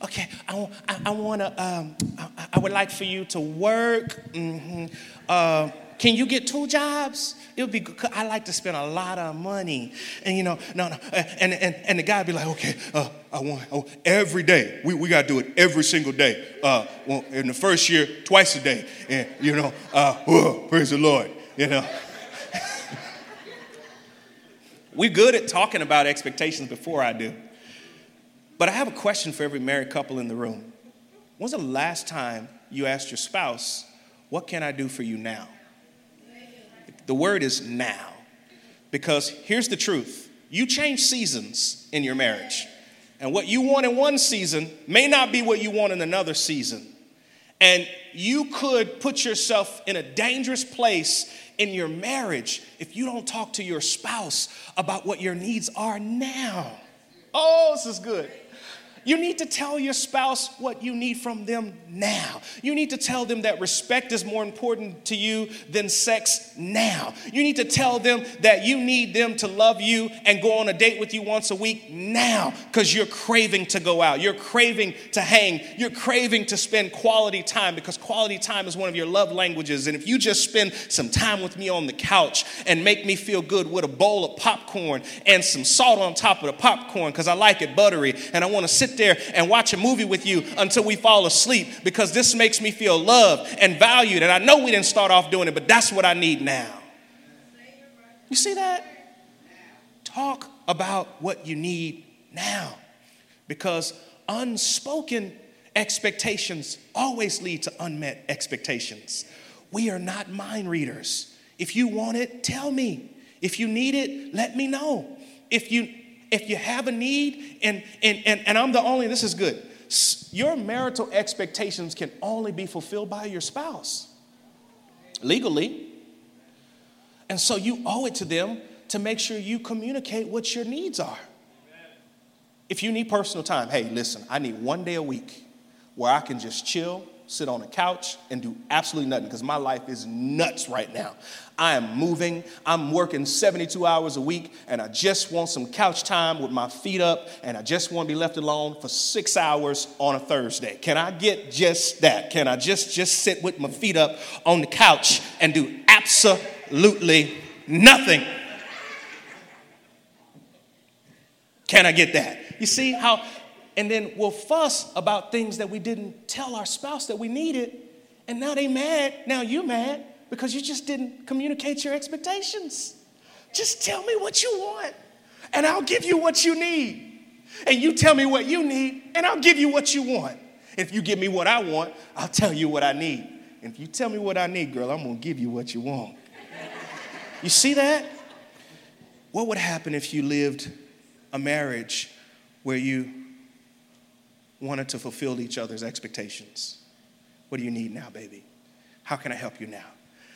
S2: Okay, I, I, I want to, um, I, I, would like for you to work. Mm-hmm. Uh, can you get two jobs? It would be good. I like to spend a lot of money. And you know, no, no. And, and, and the guy be like, okay, uh, I want oh, every day. We, we got to do it every single day. Uh, well, in the first year, twice a day. And, you know, uh, praise the Lord, you know. We're good at talking about expectations before I do. But I have a question for every married couple in the room. When's the last time you asked your spouse, What can I do for you now? The word is now. Because here's the truth you change seasons in your marriage. And what you want in one season may not be what you want in another season. And you could put yourself in a dangerous place in your marriage if you don't talk to your spouse about what your needs are now. Oh, this is good. You need to tell your spouse what you need from them now. You need to tell them that respect is more important to you than sex now. You need to tell them that you need them to love you and go on a date with you once a week now because you're craving to go out. You're craving to hang. You're craving to spend quality time because quality time is one of your love languages. And if you just spend some time with me on the couch and make me feel good with a bowl of popcorn and some salt on top of the popcorn because I like it buttery and I want to sit there and watch a movie with you until we fall asleep because this makes me feel loved and valued. And I know we didn't start off doing it, but that's what I need now. You see that? Talk about what you need now because unspoken expectations always lead to unmet expectations. We are not mind readers. If you want it, tell me. If you need it, let me know. If you if you have a need, and, and, and, and I'm the only, this is good. Your marital expectations can only be fulfilled by your spouse legally. And so you owe it to them to make sure you communicate what your needs are. If you need personal time, hey, listen, I need one day a week where I can just chill sit on a couch and do absolutely nothing because my life is nuts right now. I am moving, I'm working 72 hours a week, and I just want some couch time with my feet up, and I just want to be left alone for six hours on a Thursday. Can I get just that? Can I just, just sit with my feet up on the couch and do absolutely nothing? Can I get that? You see how and then we'll fuss about things that we didn't tell our spouse that we needed. And now they mad. Now you mad because you just didn't communicate your expectations. Just tell me what you want, and I'll give you what you need. And you tell me what you need, and I'll give you what you want. If you give me what I want, I'll tell you what I need. And if you tell me what I need, girl, I'm gonna give you what you want. You see that? What would happen if you lived a marriage where you wanted to fulfill each other's expectations. What do you need now, baby? How can I help you now?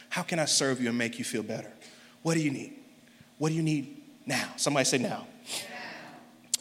S2: How can I serve you and make you feel better? What do you need? What do you need now? Somebody say now.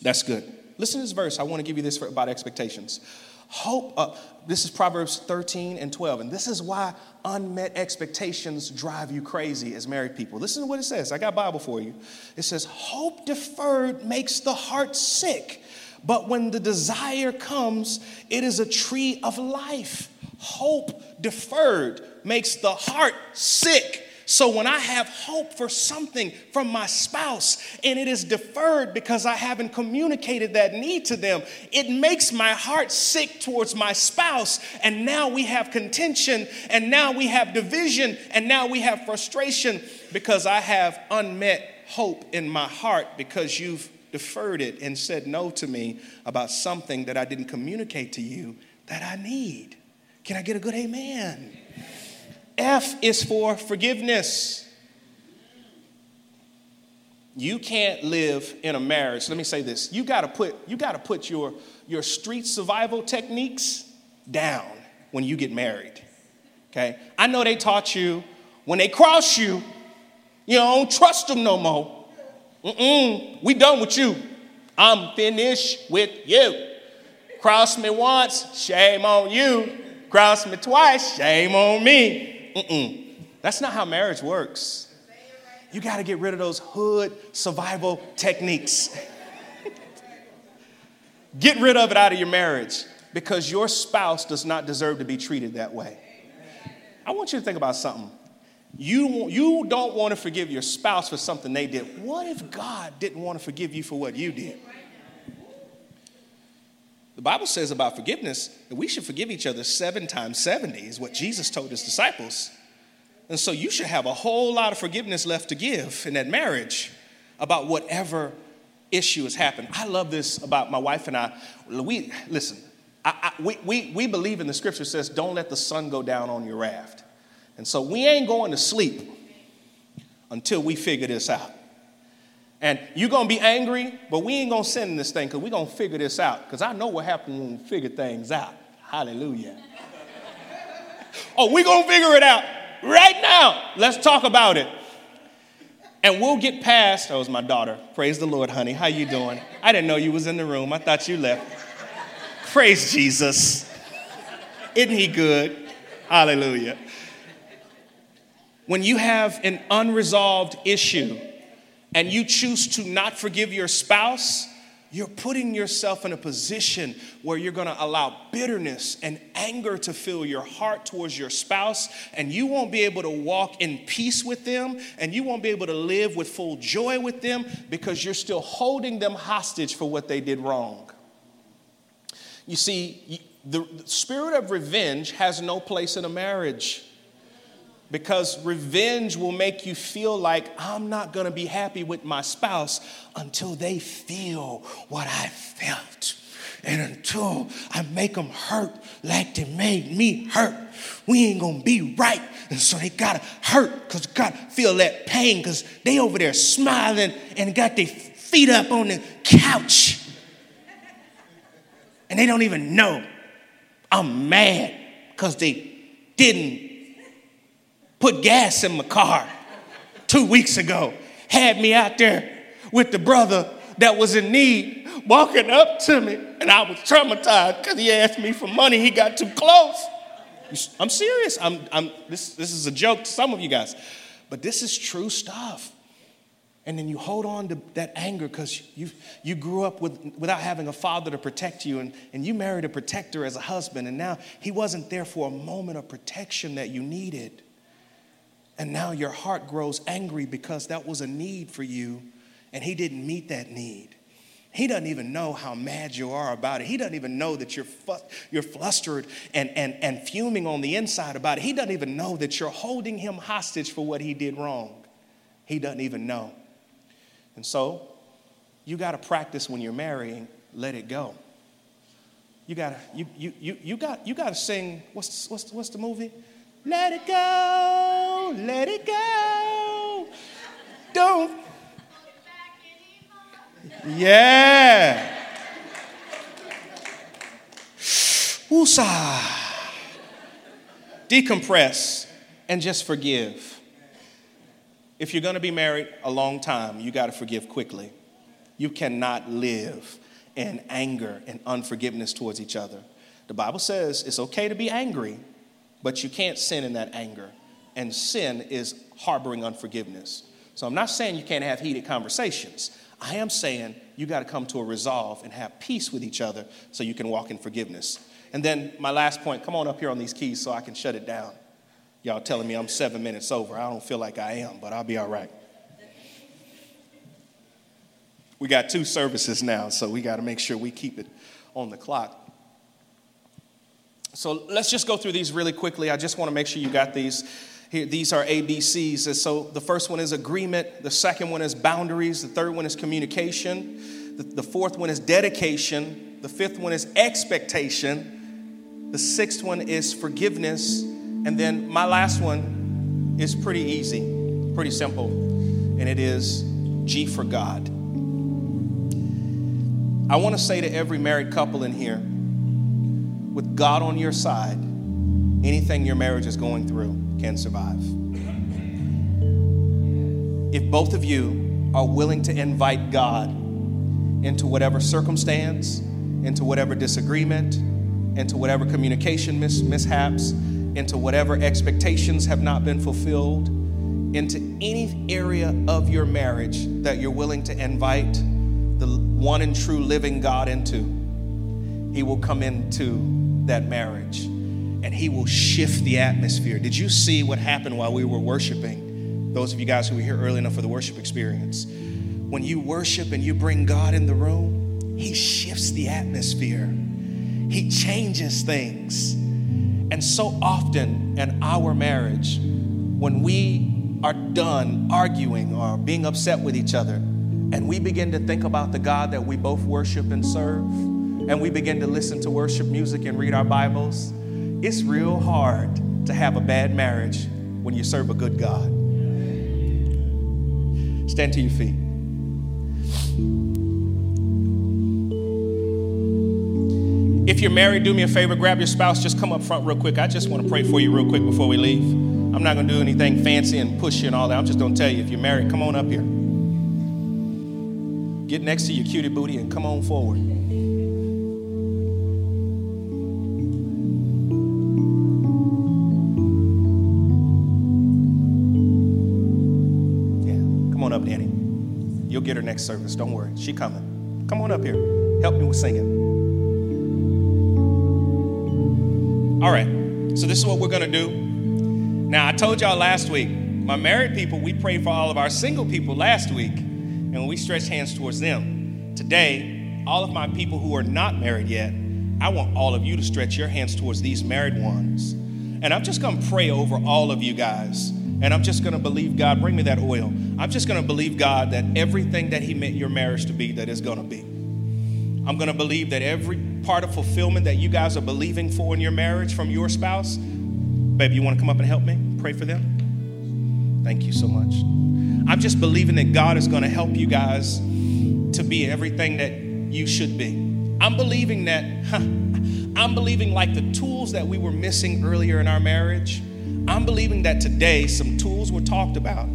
S2: That's good. Listen to this verse. I want to give you this for, about expectations. Hope, uh, this is Proverbs 13 and 12, and this is why unmet expectations drive you crazy as married people. Listen to what it says. I got Bible for you. It says, Hope deferred makes the heart sick, but when the desire comes, it is a tree of life. Hope deferred makes the heart sick so when I have hope for something from my spouse and it is deferred because I haven't communicated that need to them, it makes my heart sick towards my spouse. And now we have contention, and now we have division, and now we have frustration because I have unmet hope in my heart because you've deferred it and said no to me about something that I didn't communicate to you that I need. Can I get a good amen? F is for forgiveness. You can't live in a marriage. Let me say this. You gotta put, you gotta put your, your street survival techniques down when you get married. Okay? I know they taught you when they cross you, you don't trust them no more. Mm-mm, we done with you. I'm finished with you. Cross me once, shame on you. Cross me twice, shame on me. Mm-mm. That's not how marriage works. You got to get rid of those hood survival techniques. (laughs) get rid of it out of your marriage because your spouse does not deserve to be treated that way. I want you to think about something. You, you don't want to forgive your spouse for something they did. What if God didn't want to forgive you for what you did? The Bible says about forgiveness that we should forgive each other seven times 70, is what Jesus told his disciples. And so you should have a whole lot of forgiveness left to give in that marriage about whatever issue has happened. I love this about my wife and I. We, listen, I, I, we, we, we believe in the scripture says, don't let the sun go down on your raft. And so we ain't going to sleep until we figure this out. And you're going to be angry, but we ain't going to send this thing because we're going to figure this out. Because I know what happens when we figure things out. Hallelujah. (laughs) oh, we're going to figure it out right now. Let's talk about it. And we'll get past, that was my daughter. Praise the Lord, honey. How you doing? I didn't know you was in the room. I thought you left. Praise Jesus. Isn't he good? Hallelujah. When you have an unresolved issue, and you choose to not forgive your spouse, you're putting yourself in a position where you're going to allow bitterness and anger to fill your heart towards your spouse, and you won't be able to walk in peace with them, and you won't be able to live with full joy with them because you're still holding them hostage for what they did wrong. You see, the spirit of revenge has no place in a marriage because revenge will make you feel like I'm not going to be happy with my spouse until they feel what I felt. And until I make them hurt like they made me hurt, we ain't gonna be right. And so they gotta hurt because gotta feel that pain because they over there smiling and got their feet up on the couch. And they don't even know I'm mad because they didn't put gas in my car two weeks ago, had me out there with the brother that was in need walking up to me, and I was traumatized because he asked me for money. He got too close. I'm serious. I'm, I'm, this, this is a joke to some of you guys, but this is true stuff. And then you hold on to that anger because you, you grew up with, without having a father to protect you, and, and you married a protector as a husband, and now he wasn't there for a moment of protection that you needed. And now your heart grows angry because that was a need for you and he didn't meet that need. He doesn't even know how mad you are about it. He doesn't even know that you're, fu- you're flustered and, and, and fuming on the inside about it. He doesn't even know that you're holding him hostage for what he did wrong. He doesn't even know. And so, you got to practice when you're marrying, let it go. You got to you, you, you, you got, you got to sing, what's, what's, what's the movie? Let it go, let it go. Don't. Yeah. Woosah. Decompress and just forgive. If you're going to be married a long time, you got to forgive quickly. You cannot live in anger and unforgiveness towards each other. The Bible says it's okay to be angry, but you can't sin in that anger. And sin is harboring unforgiveness. So I'm not saying you can't have heated conversations. I am saying you got to come to a resolve and have peace with each other so you can walk in forgiveness. And then my last point come on up here on these keys so I can shut it down. Y'all telling me I'm seven minutes over. I don't feel like I am, but I'll be all right. We got two services now, so we got to make sure we keep it on the clock. So let's just go through these really quickly. I just want to make sure you got these. Here, these are ABCs. So the first one is agreement, the second one is boundaries, the third one is communication, the, the fourth one is dedication, the fifth one is expectation, the sixth one is forgiveness, and then my last one is pretty easy, pretty simple, and it is G for God. I want to say to every married couple in here with God on your side, anything your marriage is going through can survive. If both of you are willing to invite God into whatever circumstance, into whatever disagreement, into whatever communication mis- mishaps, into whatever expectations have not been fulfilled, into any area of your marriage that you're willing to invite the one and true living God into, He will come into that marriage and He will shift the atmosphere. Did you see what happened while we were worshiping? Those of you guys who were here early enough for the worship experience. When you worship and you bring God in the room, He shifts the atmosphere, He changes things. And so often in our marriage, when we are done arguing or being upset with each other, and we begin to think about the God that we both worship and serve, and we begin to listen to worship music and read our Bibles, it's real hard to have a bad marriage when you serve a good God. Stand to your feet. If you're married, do me a favor, grab your spouse, just come up front real quick. I just want to pray for you real quick before we leave. I'm not going to do anything fancy and push you and all that. I'm just going to tell you if you're married, come on up here. Get next to your cutie booty and come on forward. Next service. Don't worry. She coming. Come on up here. Help me with singing. All right, so this is what we're gonna do. Now, I told y'all last week, my married people, we prayed for all of our single people last week, and we stretched hands towards them. Today, all of my people who are not married yet, I want all of you to stretch your hands towards these married ones. And I'm just gonna pray over all of you guys. And I'm just gonna believe God, bring me that oil. I'm just gonna believe God that everything that He meant your marriage to be, that is gonna be. I'm going to believe that every part of fulfillment that you guys are believing for in your marriage from your spouse, baby, you want to come up and help me? Pray for them? Thank you so much. I'm just believing that God is going to help you guys to be everything that you should be. I'm believing that, huh, I'm believing like the tools that we were missing earlier in our marriage. I'm believing that today some tools were talked about.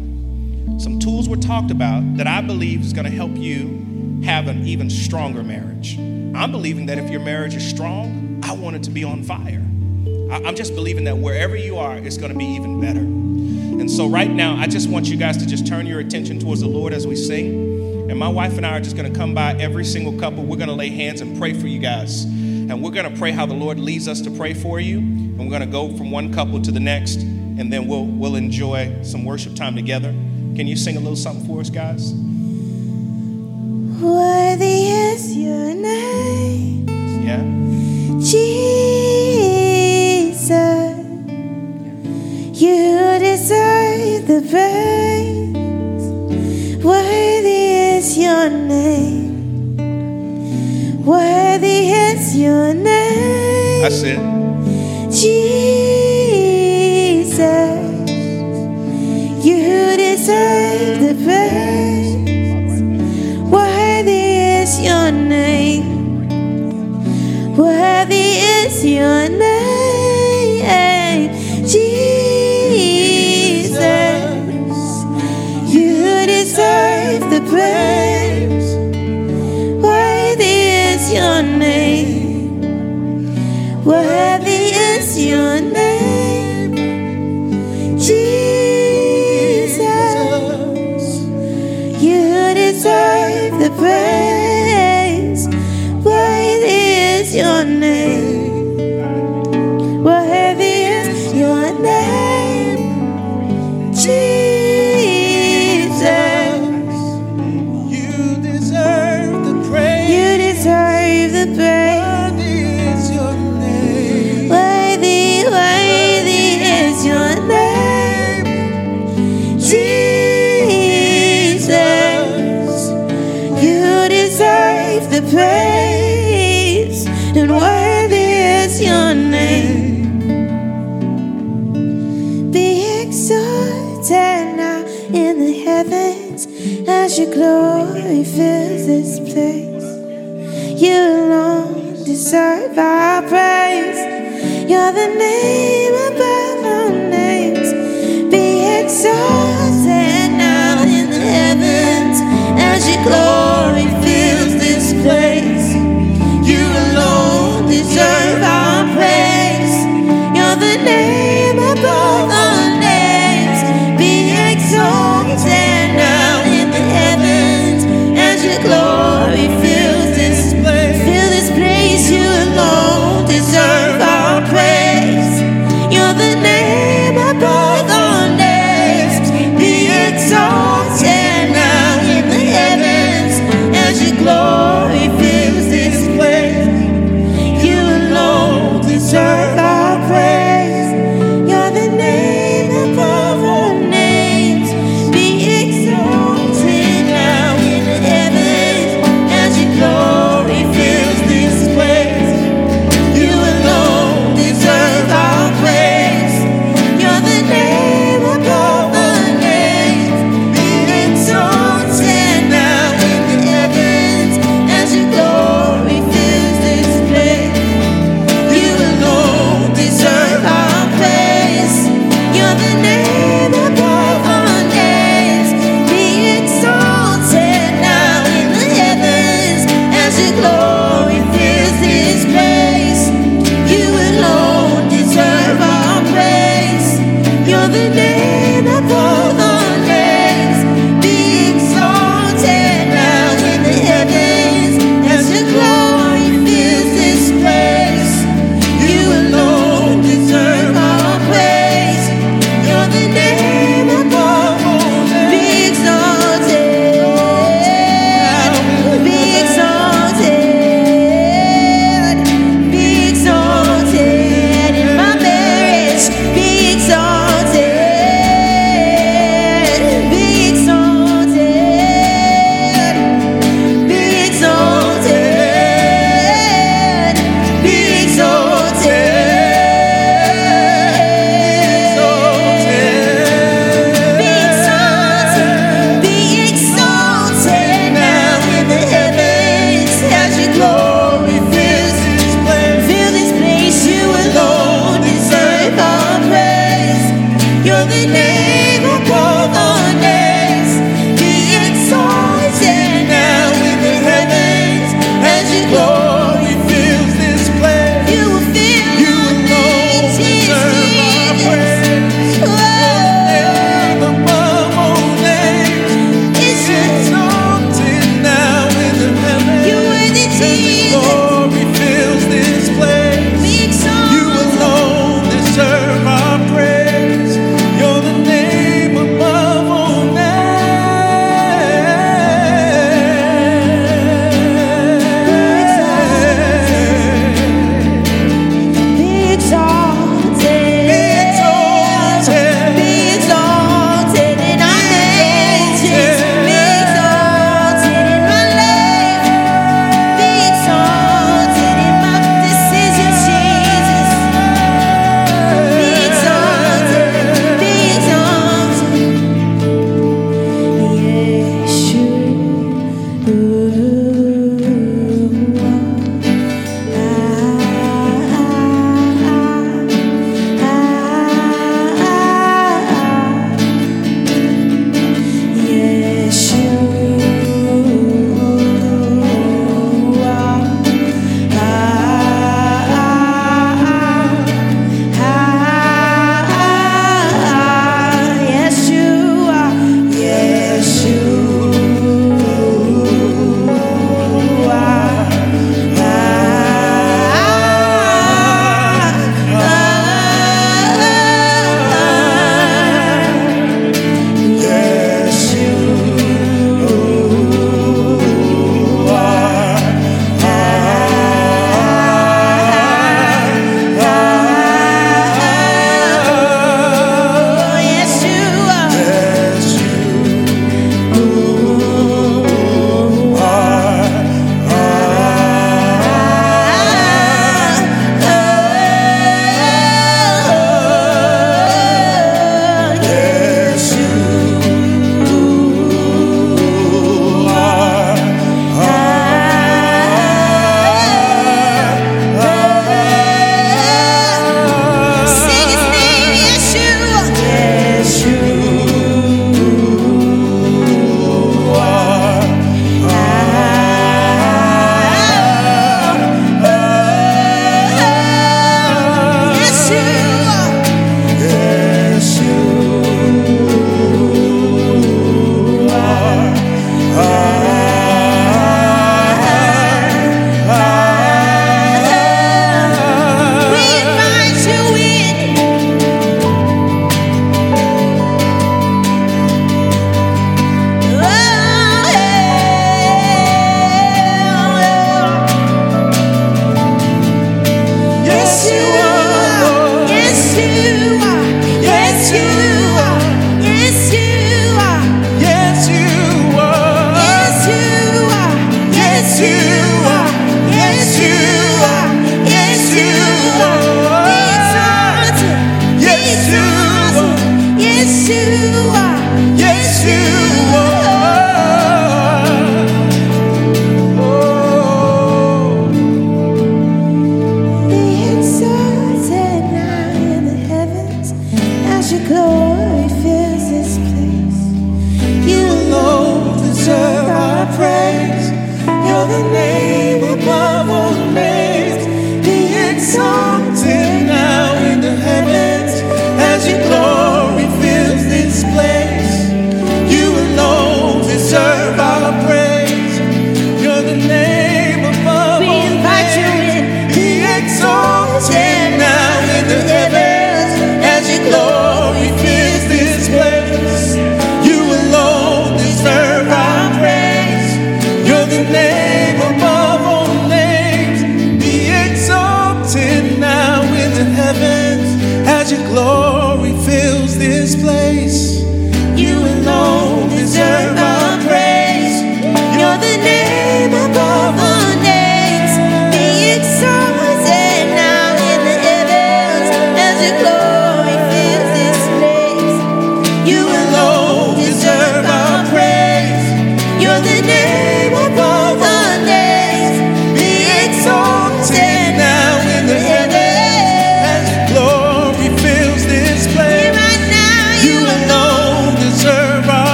S2: Some tools were talked about that I believe is going to help you have an even stronger marriage. I'm believing that if your marriage is strong, I want it to be on fire. I'm just believing that wherever you are, it's going to be even better. And so, right now, I just want you guys to just turn your attention towards the Lord as we sing. And my wife and I are just going to come by every single couple. We're going to lay hands and pray for you guys. And we're going to pray how the Lord leads us to pray for you. And we're going to go from one couple to the next. And then we'll, we'll enjoy some worship time together. Can you sing a little something for us, guys?
S3: Worthy is your name,
S2: Yeah?
S3: Jesus. You deserve the praise. Worthy is your name. Worthy is your name,
S2: That's it.
S3: Jesus. Deserve the praise. Worthy is your name. Worthy is your name, Jesus. You deserve the praise.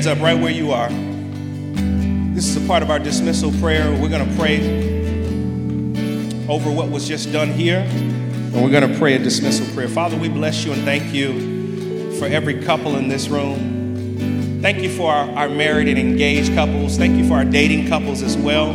S2: Hands up right where you are. This is a part of our dismissal prayer. We're going to pray over what was just done here, and we're going to pray a dismissal prayer. Father, we bless you and thank you for every couple in this room. Thank you for our, our married and engaged couples. Thank you for our dating couples as well.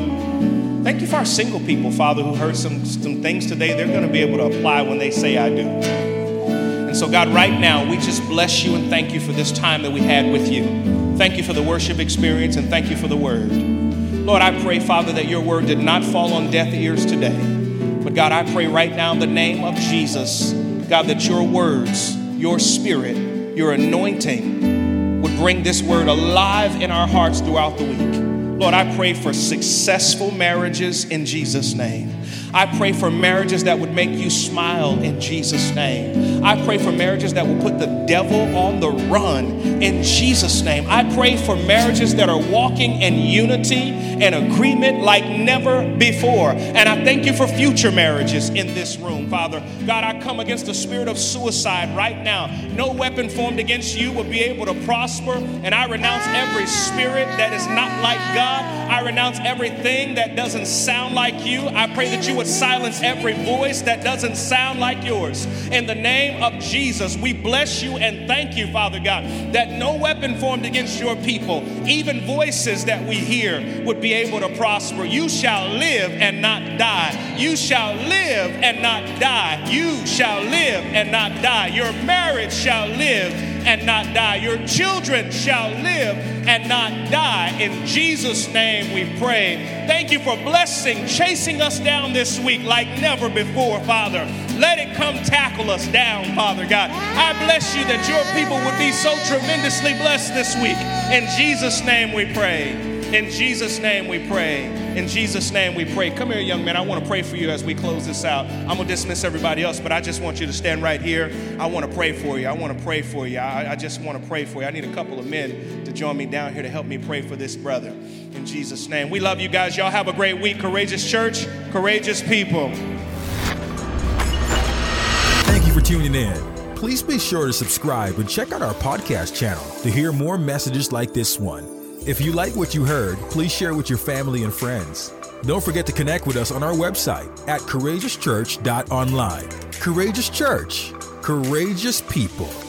S2: Thank you for our single people, Father, who heard some, some things today they're going to be able to apply when they say, I do. And so, God, right now, we just bless you and thank you for this time that we had with you. Thank you for the worship experience and thank you for the word. Lord, I pray, Father, that your word did not fall on deaf ears today. But God, I pray right now in the name of Jesus, God, that your words, your spirit, your anointing would bring this word alive in our hearts throughout the week. Lord, I pray for successful marriages in Jesus' name. I pray for marriages that would make you smile in Jesus' name. I pray for marriages that will put the devil on the run in Jesus' name. I pray for marriages that are walking in unity and agreement like never before. And I thank you for future marriages in this room, Father. God, I come against the spirit of suicide right now. No weapon formed against you will be able to prosper. And I renounce every spirit that is not like God. I renounce everything that doesn't sound like you. I pray that you would silence every voice that doesn't sound like yours. In the name of Jesus, we bless you and thank you, Father God, that no weapon formed against your people, even voices that we hear, would be able to prosper. You shall live and not die. You shall live and not die. You shall live and not die. Your marriage shall live and not die. Your children shall live and not die. In Jesus' name we pray. Thank you for blessing, chasing us down this week like never before, Father. Let it come tackle us down, Father God. I bless you that your people would be so tremendously blessed this week. In Jesus' name we pray. In Jesus' name we pray. In Jesus' name we pray. Come here, young man. I want to pray for you as we close this out. I'm going to dismiss everybody else, but I just want you to stand right here. I want to pray for you. I want to pray for you. I, I just want to pray for you. I need a couple of men to join me down here to help me pray for this brother. In Jesus' name. We love you guys. Y'all have a great week. Courageous church, courageous people.
S1: Thank you for tuning in. Please be sure to subscribe and check out our podcast channel to hear more messages like this one. If you like what you heard, please share with your family and friends. Don't forget to connect with us on our website at courageouschurch.online. Courageous Church, courageous people.